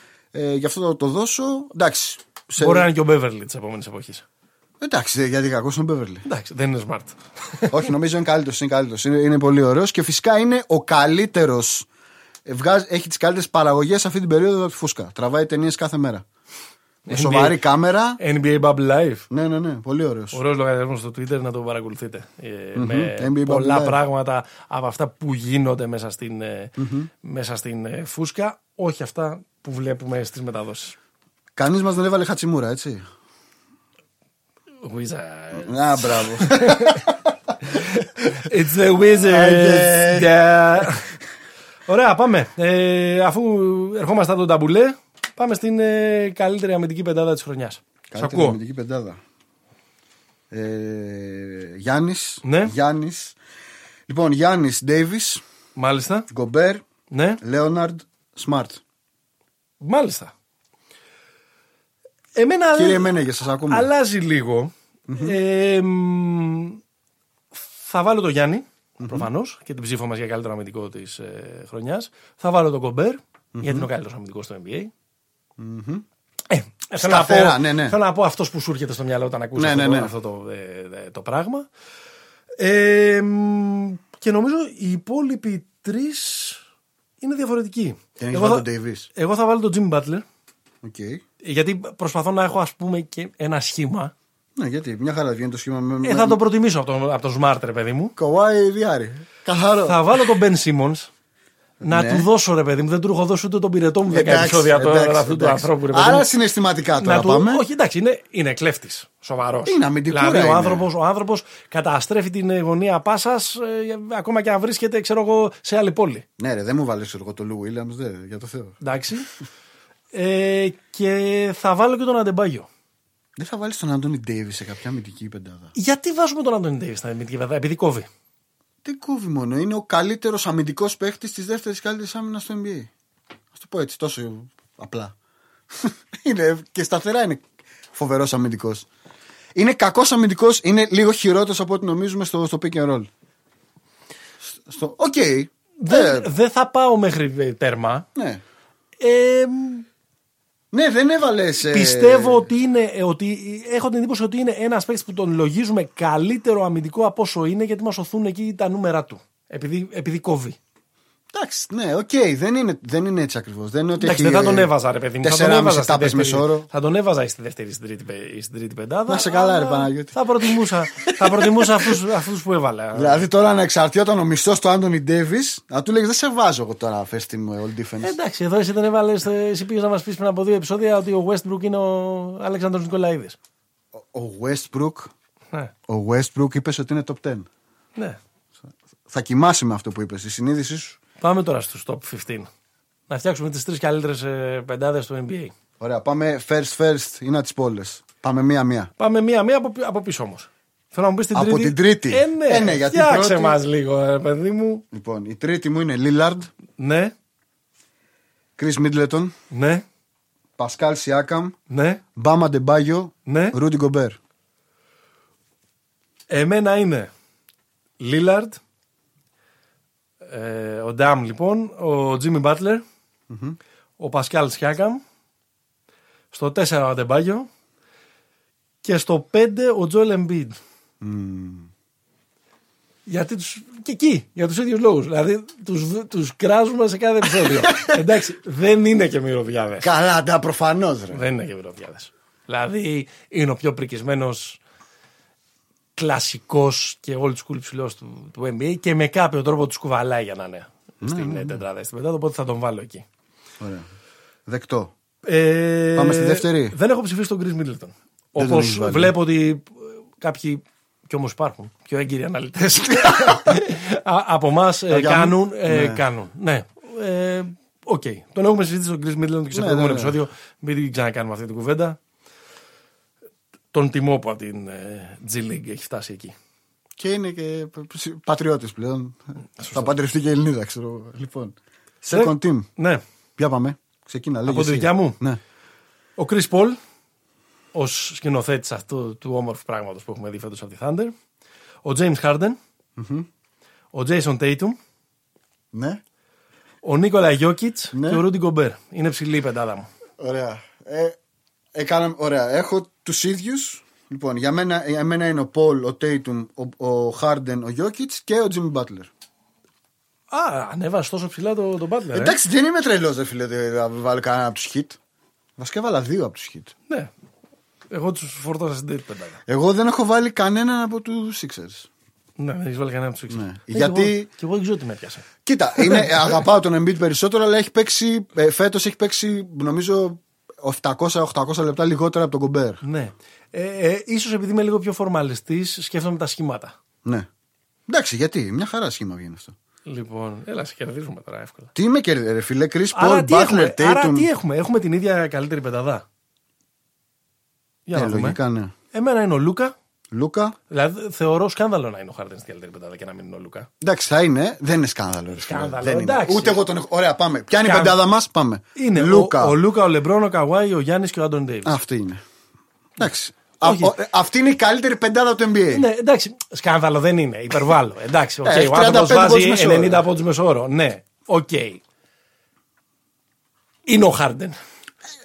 γι' αυτό θα το δώσω. Εντάξει. σε- Μπορεί να είναι και ο Μπέβερλι της επόμενης εποχής. Εντάξει, γιατί κακός είναι ο Μπέβερλι. Εντάξει, δεν είναι smart. Όχι, νομίζω είναι καλύτερος. Είναι, καλύτερος. είναι, είναι πολύ ωραίος και φυσικά είναι ο καλύτερος. Έχει τις καλύτερες παραγωγές αυτή την περίοδο από τη φούσκα. Τραβάει ταινίες κάθε μέρα. Με NBA. σοβαρή κάμερα. NBA Bubble Life. Ναι, ναι, ναι, πολύ ωραίος. Ωραίος λογαριασμός στο Twitter να το παρακολουθείτε. Ε, με NBA πολλά Bubble Live. πράγματα από αυτά που γίνονται μέσα στην, ε, μέσα στην ε, φούσκα, όχι αυτά που βλέπουμε στις μεταδόσεις. Κανείς μας δεν έβαλε χατσιμούρα, έτσι. Wizard. Α, μπράβο. It's the Wizards. Okay. Yeah. Ωραία, πάμε. Ε, αφού ερχόμαστε από τον ταμπουλέ, πάμε στην ε, καλύτερη αμυντική πεντάδα της χρονιάς. Σ' Καλύτερη ακούω. αμυντική πεντάδα. Ε, Γιάννης. Ναι. Γιάννης. Λοιπόν, Γιάννης Ντέιβις, Μάλιστα. Γκομπέρ, Ναι, Λέοναρντ, Σμαρτ. μάλιστα. Εμένα Κύριε Μένεγε, σας ακούμε. αλλάζει λίγο. Ε, μ, θα βάλω τον Γιάννη, προφανώς, και την ψήφο μας για καλύτερο αμυντικό της ε, χρονιάς. Θα βάλω τον Κομπέρ, γιατί είναι ο καλύτερος αμυντικός στο NBA. Ε, θέλω, να πω, Σταθερά, ναι, ναι. θέλω να πω αυτός που σου έρχεται στο μυαλό όταν ακούσει Ναι, αυτό, ναι, το- ναι. αυτό το, ε, ε, το πράγμα. Ε, μ, και νομίζω οι υπόλοιποι τρεις είναι διαφορετικοί. Και έχεις Εγώ βάλει θα, τον Davis. εγώ θα βάλω τον Jimmy Butler. Οκ. Γιατί προσπαθώ να έχω ας πούμε και ένα σχήμα. Ναι, γιατί μια χαρά βγαίνει το σχήμα με. Ε, θα το προτιμήσω από το, από το Smart, ρε παιδί μου. Κοάι δυάρι. Καθαρό. θα βάλω τον Ben Simmons. Να Ναι. του δώσω, ρε παιδί μου. Δεν του έχω δώσει ούτε τον πυρετό μου 10 Εντάξει, επεισόδια τώρα εντάξει, αυτού του εντάξει. ανθρώπου, ρε παιδί Άρα μου. συναισθηματικά τώρα Να του... πάμε. Όχι, εντάξει, είναι, είναι κλέφτης. Σοβαρός. Είναι αμυντικούρα Δηλαδή, ο είναι. άνθρωπο ο άνθρωπος καταστρέφει την ε, γωνία πάσας ακόμα και αν βρίσκεται, ξέρω εγώ, σε άλλη πόλη. Ναι, ρε, δεν μου βάλει εγώ το Λου Williams, δε, για το Θεό. Εντάξει. ε, και θα βάλω και τον Αντεμπάγιο. Δεν θα βάλεις τον Αντώνι Ντέιβι σε κάποια αμυντική πεντάδα. Γιατί βάζουμε τον Αντώνι Ντέιβι στην αμυντική πεντάδα, επειδή κόβει; Δεν κόβει μόνο. Είναι ο καλύτερος αμυντικός παίχτης της δεύτερης καλύτερης άμυνας στο NBA. Α το πω έτσι, τόσο απλά. είναι, και σταθερά είναι φοβερός αμυντικός. Είναι κακός αμυντικός, είναι λίγο χειρότερος από ό,τι νομίζουμε στο, στο pick and roll. Στο- Οκ. Δεν, Ε, δεν θα πάω μέχρι ε, τέρμα. ναι. Ε, ναι, δεν έβαλες. Πιστεύω ότι είναι. ε, Ότι, έχω την εντύπωση ότι είναι ένας παίκτης που τον λογίζουμε καλύτερο αμυντικό από όσο είναι, γιατί μας ωθούν εκεί τα νούμερα του. Επειδή, επειδή κόβει. Εντάξει, ναι, οκ, δεν, είναι, δεν είναι έτσι ακριβώς. Δεν είναι ότι Εντάξει, έχει, δεν θα τον ε, έβαζα, ρε παιδί μου. Θα τον τέσσερα έβαζα μισή στη τάπες δεύτερη. μεσόωρο. Θα τον έβαζα στη δεύτερη ή στην τρίτη, πε- ή στην τρίτη πεντάδα. Να σε καλά, ρε αλλά Παναγιώτη. Θα προτιμούσα, θα προτιμούσα αυτούς, αυτούς που έβαλα. Δηλαδή τώρα να εξαρτιόταν ο μισθός του Άντωνι Ντέβις, να του λέγε Δεν σε βάζω εγώ τώρα first team all defense. Ε, εντάξει, εδώ εσύ δεν έβαλες. Εσύ πήγες να μας πεις πριν από δύο επεισόδια ότι ο Westbrook είναι ο Αλέξανδρος Νικολαίδης. Ο Westbrook, Ναι, ο Westbrook είπες ότι είναι top 10. ναι. Θα κοιμάσαι με αυτό που είπες. Η συνείδησή σου. Πάμε τώρα στους top 15. Να φτιάξουμε τις τρεις καλύτερες πεντάδες του NBA. Ωραία, πάμε first first ή να τις πόλε. Πάμε μία-μία. Πάμε μία-μία από, από πίσω όμως. Θέλω να μου πεις την Από τρίτη. την τρίτη. Ε, ναι, Ε, ναι, γιατί φτιάξε πρώτη- μας λίγο, ε, παιδί μου. Λοιπόν, η τρίτη μου είναι Lillard, Ναι, Chris Middleton, ναι, Pascal Siakam, ναι, Bama Debayo, ναι. Rudy Gobert. Εμένα είναι Λίλαρντ, ε, ο Ντάμ λοιπόν, ο Τζίμι Μπάτλερ, ο Πασκάλ Σιάκαμ, στο 4 ο Αντεμπάγιο και στο 5 ο Τζόελ Εμπίντ. Γιατί τους, και εκεί, για τους ίδιους λόγους. Δηλαδή τους, τους κράζουμε σε κάθε επεισόδιο. Εντάξει, δεν είναι και μυρωδιάδες. Καλά, τα προφανώς ρε. Δεν είναι και μυρωδιάδες. Δηλαδή είναι ο πιο πρικισμένος κλασικός και old school ψηλός του, του NBA και με κάποιο τρόπο τους κουβαλάει για να είναι στην ναι, τετράδα στην πεντάδα, οπότε θα τον βάλω εκεί. Ωραία. Δεκτό. Ε, Πάμε στη δεύτερη. Δεν έχω ψηφίσει τον Chris Middleton. τον Όπως έχεις βάλει. βλέπω ότι ε, κάποιοι κι όμως υπάρχουν πιο έγκυροι αναλυτές από εμάς για κάνουν. μου. ε, Ναι. κάνουν. Ναι. Ε, Οκ. Τον έχουμε συζητήσει τον Khris Middleton και σε Ναι, προηγούμενο ναι, ναι. επεισόδιο. Μην την ξανακάνουμε αυτή την κουβέντα. Τον τιμώ που από την ε, G League έχει φτάσει εκεί. Και είναι και πατριώτης πλέον. Θα παντρευτεί και Ελληνίδα, ξέρω. εγώ. Λοιπόν. Second team. Ναι. Ποια πάμε. Ξεκίνα, λέγε Από τη εσύ. δικιά μου. Ναι. Ο Chris Paul, ως σκηνοθέτης αυτού του όμορφου πράγματος που έχουμε δει φέτος από τη Thunder. Ο James Harden. Ο Jason Tatum. Ναι. Ο Νίκολα Γιώκητ Ναι. και ο Ρούντι Γκομπέρ. Είναι ψηλή η πεντάδα μου. Ωραία. Ε, έκανα, ωραία. Έχω τους ίδιους. Λοιπόν, για μένα, για μένα είναι ο Πολ, ο Τέιτουμ, ο, ο Χάρντεν, ο Γιώκητς και ο Τζιμ Μπάτλερ. Α, ανέβασε τόσο ψηλά το, τον Butler. ε. Εντάξει, δεν είμαι τρελός, δεν φίλε, δεν θα βάλω κανένα από τους χιτ. Βασικά έβαλα δύο από τους χιτ. Ναι. Εγώ τους φορτώσα στην τρίτη πεντάδα. Εγώ δεν έχω βάλει κανέναν από τους Sixers. Ναι, δεν έχεις βάλει κανένα από τους Ναι. έξι. Γιατί- Και εγώ, και εγώ δεν ξέρω τι με έπιασε. Κοίτα, είναι, αγαπάω τον Embiid περισσότερο, αλλά έχει παίξει, ε, φέτος έχει παίξει νομίζω 700-800 λεπτά λιγότερα από τον Κομπέρ. Ναι. Ε, ε, ίσως επειδή είμαι λίγο πιο φορμαλιστής, σκέφτομαι τα σχήματα. Ναι. Εντάξει, γιατί, μια χαρά σχήμα βγαίνει αυτό. Λοιπόν, έλα, σε κερδίζουμε τώρα εύκολα. Τι με κερδίζει, ρε φίλε, Chris Άρα Paul, τι, έχουμε, Butler, άρα Tatum. τι έχουμε, έχουμε την ίδια καλύτερη πενταδά. Για Ε, να δούμε. λογικά, ναι. Εμένα είναι ο Λούκα. Λούκα, Δηλαδή θεωρώ σκάνδαλο να είναι ο Χάρντεν στην καλύτερη πεντάδα και να μην είναι ο Λούκα. εντάξει, θα είναι, δεν είναι σκάνδαλο. Ρε, φίλε. Σκάνδαλο, δεν είναι. εντάξει. Ούτε εγώ τον έχω. Ωραία, πάμε. Ποια είναι η Σκάν- πεντάδα μας, πάμε. Είναι Λούκα. Ο, ο Λούκα, ο Λεμπρόν, ο Καουάι, ο Γιάννης και ο Άντονι Ντέιβις. Αυτή είναι. Εντάξει. Α, Όχι. ο- ε, αυτή είναι η καλύτερη πεντάδα του NBA. Ναι, εντάξει, σκάνδαλο δεν είναι, υπερβάλλω. Εντάξει, οκ, Ε, έχει ο άνθρωπο 35 πόντους βάζει μέσο όρο. 90 πόντους μέσο όρο. Ναι, οκ. Είναι ο Χάρντεν.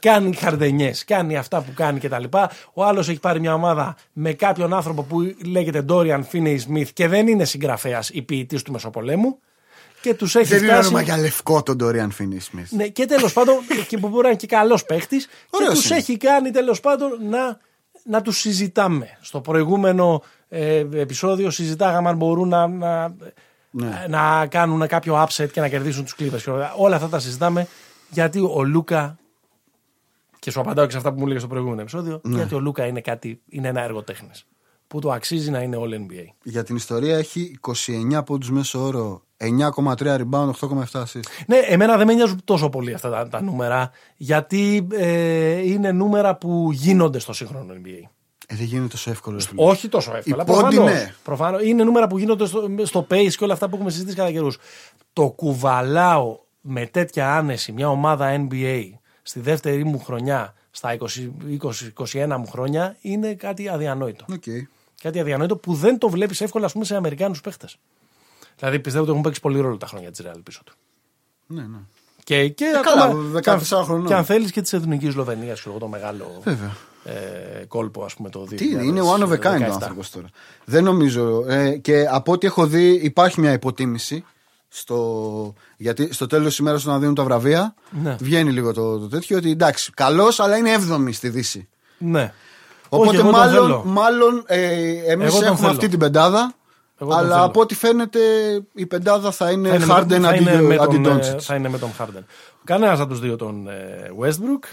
Κάνει χαρδενιέ, κάνει αυτά που κάνει κτλ. Ο άλλος έχει πάρει μια ομάδα με κάποιον άνθρωπο που λέγεται Ντόριαν Φίνεϊ Σμιθ και δεν είναι συγγραφέας ή ποιητής του Μεσοπολέμου. Και τους έχει Δεν είναι φτάσει. όνομα για λευκό τον Dorian Finney Smith. Ναι, και τέλος πάντων, και που μπορεί να είναι και καλός παίχτη, και Ωραίος τους είναι. έχει κάνει τέλος πάντων να, να τους συζητάμε. Στο προηγούμενο ε, επεισόδιο συζητάγαμε αν μπορούν να, να, Ναι. να κάνουν κάποιο upset και να κερδίσουν τους Clippers. Όλα αυτά τα συζητάμε γιατί ο Λούκα. Και σου απαντάω και σε αυτά που μου έλεγες στο προηγούμενο επεισόδιο. Ναι. Γιατί ο Λούκα είναι, κάτι, είναι ένα έργο τέχνης Που το αξίζει να είναι all NBA. Για την ιστορία έχει 29 πόντους μέσω όρο, 9,3 rebound, 8,7 assist. Ναι, εμένα δεν με νοιάζουν τόσο πολύ αυτά τα, τα νούμερα, γιατί ε, είναι νούμερα που γίνονται στο σύγχρονο NBA. Ε, δεν γίνεται τόσο εύκολο. ρε φίλε. Όχι τόσο εύκολα. Οι πόντοι, προφανώς, ναι. προφανώς. Είναι νούμερα που γίνονται στο, στο pace και όλα αυτά που έχουμε συζητήσει κατά καιρούς. Το κουβαλάω με τέτοια άνεση μια ομάδα NBA στη δεύτερη μου χρονιά, στα 20-21 μου χρόνια, είναι κάτι αδιανόητο. Οκ. Κάτι αδιανόητο που δεν το βλέπεις εύκολα, ας πούμε, σε Αμερικάνους παίχτες. Δηλαδή πιστεύω ότι έχουν παίξει πολύ ρόλο τα χρόνια της Real πίσω του. Ναι, ναι. Και, και καλά, ακόμα, 14 και αν- χρονών. Και αν θέλεις και της εθνικής Σλοβενίας, ξέρω εγώ, το μεγάλο Βέβαια. ε, κόλπο, ας πούμε, το 2017. Τι είναι, είναι one of a kind ο άνθρωπος τώρα. Δεν νομίζω. Ε, και από ό,τι έχω δει, υπάρχει μια υποτίμηση Στο... Γιατί στο τέλος της ημέρας να δίνουν τα βραβεία, Ναι. βγαίνει λίγο το, το τέτοιο ότι εντάξει, καλός, αλλά είναι 7η στη Δύση. Ναι. Οπότε Όχι, εγώ τον μάλλον, θέλω. μάλλον ε, εμείς Εγώ τον έχουμε θέλω. αυτή την πεντάδα. Εγώ τον αλλά θέλω. από ό,τι φαίνεται η πεντάδα θα είναι, Θα είναι, Harden με, θα, αντί, είναι με αντί τον, ε, Doncic. θα είναι με τον Harden. Κανένας από τους δύο τον ε, Westbrook.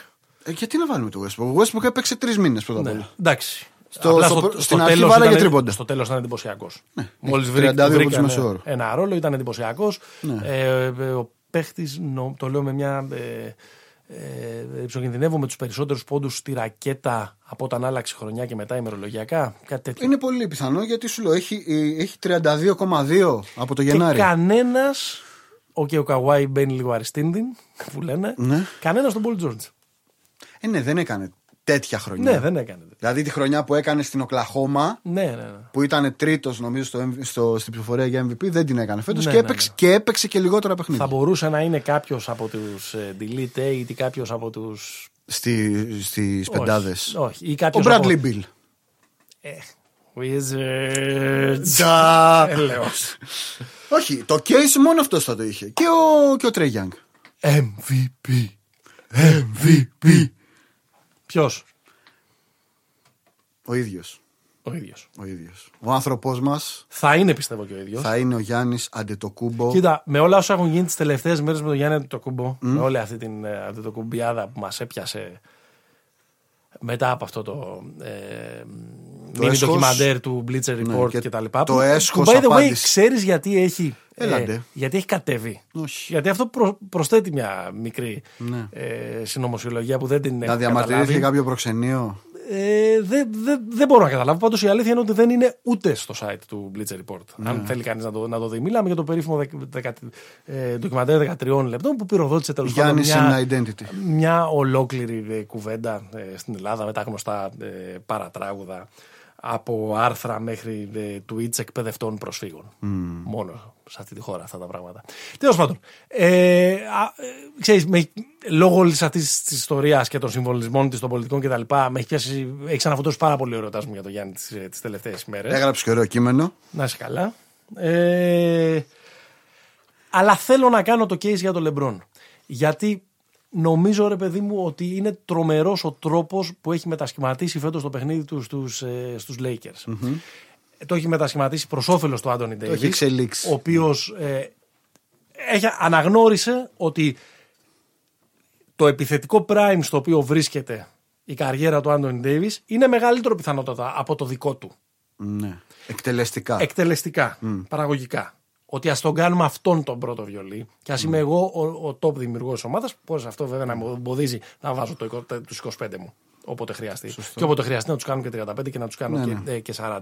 Ε, γιατί να βάλουμε το Westbrook; Ο Westbrook έπαιξε τρεις μήνες πρώτα απ' Ναι. όλα. Εντάξει. Στο- Απλά στο- στην αρχή τέλος βάραγε ήταν- τρίποντα. Στο τέλος ήταν εντυπωσιακός. Ναι, Μόλις έχει βρήκε 32 από τους βρήκανε μέσο όρο. ένα ρόλο, ήταν εντυπωσιακός. Ναι. Ε, ε, ο παίχτης, το λέω με μια. Ε, ε, ριψοκινδυνεύω με τους περισσότερους πόντους στη ρακέτα από όταν άλλαξε χρονιά και μετά ημερολογιακά. Κάτι τέτοιο. Είναι πολύ πιθανό γιατί σου λέω έχει, ε, έχει 32,2 από το Γενάρη. Και κανένας. Οκ, ο Καουάι μπαίνει λίγο αριστίνδην, που λένε. Ναι. Κανένας τον Πολ Τζόρτζ. Ε, ναι, δεν έκανε τέτοια χρονιά. Ναι, δεν έκανε. τέτοιο. Δηλαδή τη χρονιά που έκανε στην Οκλαχώμα, Ναι, ναι, ναι. που ήταν τρίτος νομίζω στο, MV στο, στην ψηφοφορία για MVP, δεν την έκανε φέτος Ναι, και, ναι, έπαιξε, ναι. και έπαιξε και λιγότερα παιχνίδια. Θα μπορούσε να είναι κάποιος από τους Delete Eight ή κάποιος από του. Στη, στις πεντάδες. Όχι. Ή Ο κάποιος Bradley από... Bill. Ε, Wizards. Τσα. Έλεος. Όχι, το case μόνο αυτός θα το είχε. Και ο, και ο Trey Young. MVP. MVP. Ποιος; Ο ίδιος. Ο ίδιος. Ο ίδιος. Ο άνθρωπός μας Θα είναι πιστεύω και ο ίδιος. θα είναι ο Γιάννης Αντετοκούμπο. Κοίτα, με όλα όσα έχουν γίνει τις τελευταίες μέρες με τον Γιάννη το κουμπό, με όλη αυτή την ε, αντιτοκουμπιάδα που μας έπιασε μετά από αυτό το. Ε, μίνι έσχος. ντοκιμαντέρ του Bleacher Ναι, Report και και τα λοιπά. το που- έσχος που, by the way, απάντηση. ξέρεις γιατί έχει. ε, Έλαντε. γιατί έχει κατέβει. Όχι. Γιατί αυτό προ, προσθέτει μια μικρή Ναι. ε, συνωμοσιολογία που δεν την Να έχω διαμαρτυρήθηκε καταλάβει. κάποιο προξενείο; Ε, δεν δεν- δεν μπορώ να καταλάβω. Πάντως η αλήθεια είναι ότι δεν είναι ούτε στο site του Bleacher Report. Ναι. Αν θέλει κανείς να, το, να το δει. Μιλάμε για το περίφημο δεκα, δεκα, ε, ντοκιμαντέρ 13 λεπτών που πυροδότησε τέλος πάντων Γιάννης μια, in Identity. μια ολόκληρη ε, κουβέντα ε, στην Ελλάδα με τα γνωστά ε, παρατράγουδα από άρθρα μέχρι ε, tweets εκπαιδευτών προσφύγων. Μόνο σε αυτή τη χώρα αυτά τα πράγματα. Τέλος πάντων, ε, α, ε, ξέρεις, με, λόγω όλης αυτής της ιστορίας και των συμβολισμών της, των πολιτικών κτλ., με έχει, πιάσει, έχει ξαναφωτώσει πάρα πολύ ο ερωτάς μου για τον Γιάννη τις τελευταίες μέρες. Έγραψε και ωραίο κείμενο. Να είσαι καλά. Ε, αλλά θέλω να κάνω το case για τον Λεμπρόν. Γιατί νομίζω, ρε παιδί μου, ότι είναι τρομερός ο τρόπος που έχει μετασχηματίσει φέτος το παιχνίδι του στους, ε, στους Lakers. Ε, Το έχει μετασχηματίσει προς όφελος του Άντωνι Ντέιβις. έχει εξελίξει. Ο οποίος ε, έχει, αναγνώρισε ότι το επιθετικό prime στο οποίο βρίσκεται η καριέρα του Άντωνι Ντέιβις είναι μεγαλύτερο πιθανότατα από το δικό του Ναι. Εκτελεστικά. εκτελεστικά, παραγωγικά. Ότι ας τον κάνουμε αυτόν τον πρώτο βιολί και ας είμαι εγώ ο, ο top δημιουργός της ομάδας, που αυτό βέβαια να με εμποδίζει να βάζω το, εικο- τους 25 μου όποτε χρειαστεί. Και όποτε χρειαστεί να τους κάνω και 35 και να τους κάνω και, ε, και 40.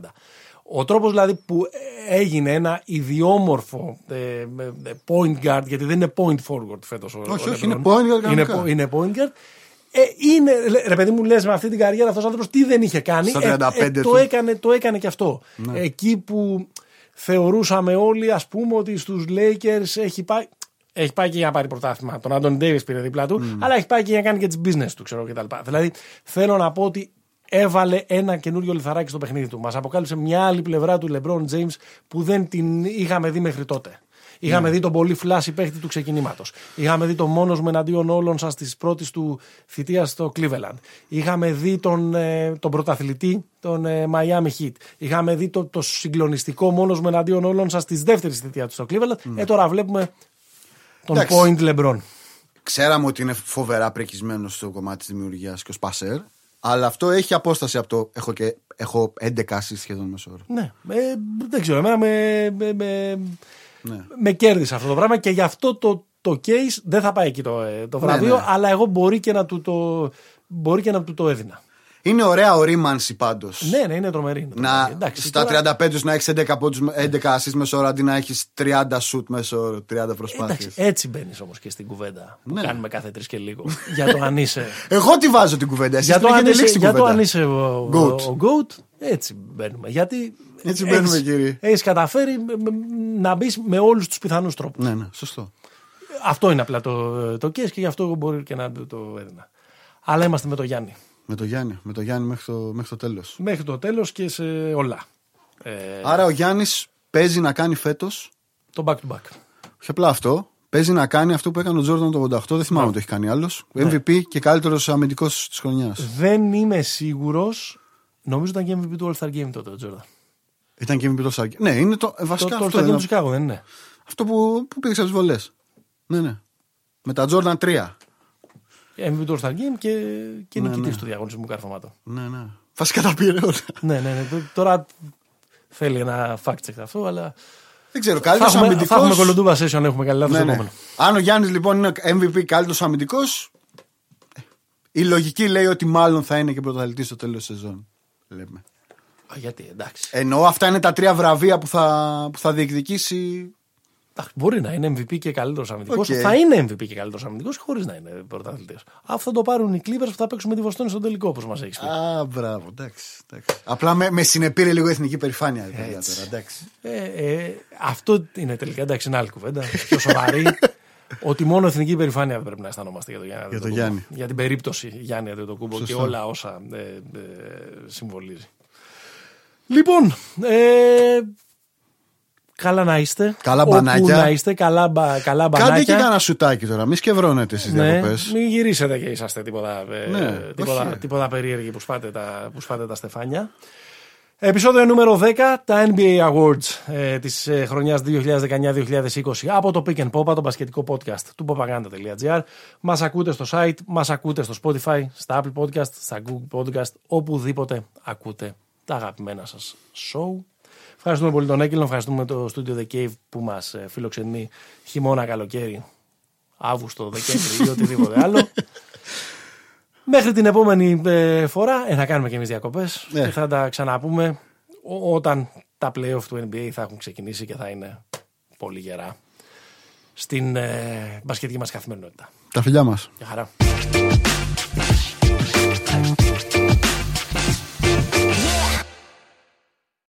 Ο τρόπος δηλαδή που έγινε ένα ιδιόμορφο ε, ε, ε, point guard, γιατί δεν είναι point forward φέτος. Όχι, όχι, είναι point guard Είναι, κανονικά. po- είναι point guard. Ε, είναι, λέ- ρε παιδί μου, λες με αυτή την καριέρα αυτός ο άνθρωπος τι δεν είχε κάνει. Στα Ε, 35 ε, το, του. έκανε, το έκανε και αυτό. Εκεί που θεωρούσαμε όλοι, ας πούμε, ότι στους Lakers έχει πάει. Έχει πάει και για να πάρει πρωτάθλημα. Τον Άντων Ντέιβις πήρε δίπλα του, αλλά έχει πάει και για να κάνει και τις business του, ξέρω κτλ. Δηλαδή, θέλω να πω ότι έβαλε ένα καινούριο λιθαράκι στο παιχνίδι του. Μας αποκάλυψε μια άλλη πλευρά του LeBron James που δεν την είχαμε δει μέχρι τότε. Είχαμε δει τον πολύ φλάσι παίχτη του ξεκινήματος. Είχαμε δει τον μόνος μου εναντίον όλων σας της πρώτης του θητείας στο Cleveland. Είχαμε δει τον, ε, τον πρωταθλητή, τον ε, Miami Heat. Είχαμε δει το, το συγκλονιστικό μόνος μου εναντίον όλων σας της δεύτερης θητείας του στο Cleveland. Ε, τώρα βλέπουμε τον Εντάξει. Point LeBron. Ξέραμε ότι είναι φοβερά πρεκισμένο στο κομμάτι της δημιουργίας και ω πασέρ. Αλλά αυτό έχει απόσταση από το. Έχω, και, έχω 11 assists σχεδόν μέσω όρο. Ναι, ε, δεν ξέρω, εμένα με, με, με, Ναι. με κέρδισε αυτό το πράγμα και γι' αυτό το, το case δεν θα πάει εκεί το, ε, το βραβείο, ναι. αλλά εγώ μπορεί και να του το, μπορεί και να του το έδινα. Είναι ωραία ορίμανση πάντως. Ναι, ναι, είναι τρομερή. είναι τρομερή. Να, Εντάξει, στα τώρα- 35 σου να έχεις 11 πόντους, 11 assists μέσω όρο αντί να έχεις 30 shoot μέσω όρο, 30 προσπάθειες. Εντάξει, έτσι μπαίνεις όμως και στην κουβέντα που Ναι. κάνουμε κάθε τρεις και λίγο. για το αν είσαι. Εγώ τι βάζω την κουβέντα. Εσείς για, την το αν έχετε είσαι λήξει την για το κουβέντα. αν είσαι ο, Goat. ο, Goat, έτσι μπαίνουμε. Γιατί Έτσι μπαίνουμε, κύριε. Έχεις καταφέρει με- με- να μπεις με όλους τους πιθανούς τρόπους. Ναι, ναι, σωστό. Αυτό είναι απλά το, το case και γι' αυτό εγώ μπορεί και να το- το έδινα. Αλλά είμαστε με το Γιάννη. Με το Γιάννη, με το Γιάννη μέχρι το, μέχρι το τέλος. Μέχρι το τέλος και σε όλα. Ε, Άρα ο Γιάννης παίζει να κάνει φέτος; το back to back. Όχι απλά αυτό. Παίζει να κάνει αυτό που έκανε ο Τζόρνταν το 88. Δεν θυμάμαι Ναι. αν το έχει κάνει άλλος. MVP και καλύτερος αμυντικός της χρονιάς. Δεν είμαι σίγουρος. Νομίζω ήταν και MVP του All Star Game τότε ο Τζόρνταν. Ήταν και MVP το Σάγκη. Ναι, είναι το. ε, Το, βασικά το All αυτό, Star Game είναι. του Σικάγο δεν είναι. αυτό που, που πήγε τις βολέ. Ναι, ναι. Με τα Jordan 3. MVP του All Star Game και, και Ναι, νικητής ναι. του διαγωνισμού καρφωμάτων. Ναι, ναι. Βασικά τα πήρε όλα. ναι, ναι, ναι. Τ- Τώρα θέλει ένα fact check αυτό, αλλά. Δεν ξέρω, Θα καλύτερο έχουμε, θα αμυντικό. έχουμε κολοντούβα session αν έχουμε καλή λάθος Ναι, το ναι. επόμενο. Αν ο Γιάννης λοιπόν είναι MVP καλύτερος αμυντικός, η λογική λέει ότι μάλλον θα είναι και πρωταθλητής στο τέλος της σεζόν. Λέμε. Α, γιατί, εντάξει. Εννοώ αυτά είναι τα τρία βραβεία που θα, που θα διεκδικήσει. Εντάξει, Μπορεί να είναι MVP και καλύτερος αμυντικός. Οκ. Θα είναι MVP και καλύτερος αμυντικός χωρίς να είναι πρωταθλητής. Αυτό το πάρουν οι Clippers που θα παίξουν με τη Βοστόνη στον τελικό, όπως μας έχεις πει. Α, μπράβο, εντάξει. εντάξει. Απλά με, με συνεπήρε λίγο η εθνική περηφάνεια. η παιδιά Έτσι. Τώρα, εντάξει. Ε, ε, αυτό είναι τελικά εντάξει, είναι άλλη κουβέντα. Πιο σοβαρή. ότι μόνο εθνική υπερηφάνεια δεν πρέπει να αισθανόμαστε για τον Γιάννη. Για τον Αντετοκούμπο. Γιάννη. Για την περίπτωση Γιάννη Αντετοκούμπο και Σωστό. όλα όσα ε, ε, συμβολίζει. Λοιπόν, ε, καλά να είστε. Καλά Όπου μπανάκια. να είστε, καλά, μπα, καλά Κάντε και μπανάκια. κανένα σουτάκι τώρα, μη σκευρώνετε στι Ναι, διακοπές. μην γυρίσετε και είσαστε τίποτα, ε, Ναι, τίποτα, όχι. τίποτα περίεργοι που σπάτε, τα, που σπάτε τα στεφάνια. Επεισόδιο νούμερο 10, τα NBA Awards ε, της ε, χρονιάς 2019-2020 από το Pick and Popa, το μπασκετικό podcast του popaganda.gr. Μας ακούτε στο site, μας ακούτε στο Spotify, στα Apple Podcast, στα Google Podcast, οπουδήποτε ακούτε τα αγαπημένα σας show. Ευχαριστούμε πολύ τον Έγκυλο, ευχαριστούμε το Studio The Cave που μας ε, φιλοξενεί χειμώνα, καλοκαίρι, Αύγουστο, Δεκέμβρη ή οτιδήποτε άλλο. Μέχρι την επόμενη ε, φορά ε, θα κάνουμε και εμείς διακοπές Ναι. και θα τα ξαναπούμε ό- όταν τα playoff του NBA θα έχουν ξεκινήσει και θα είναι πολύ γερά στην ε, μπασκετική μας καθημερινότητα. Τα φιλιά μας. Γεια χαρά.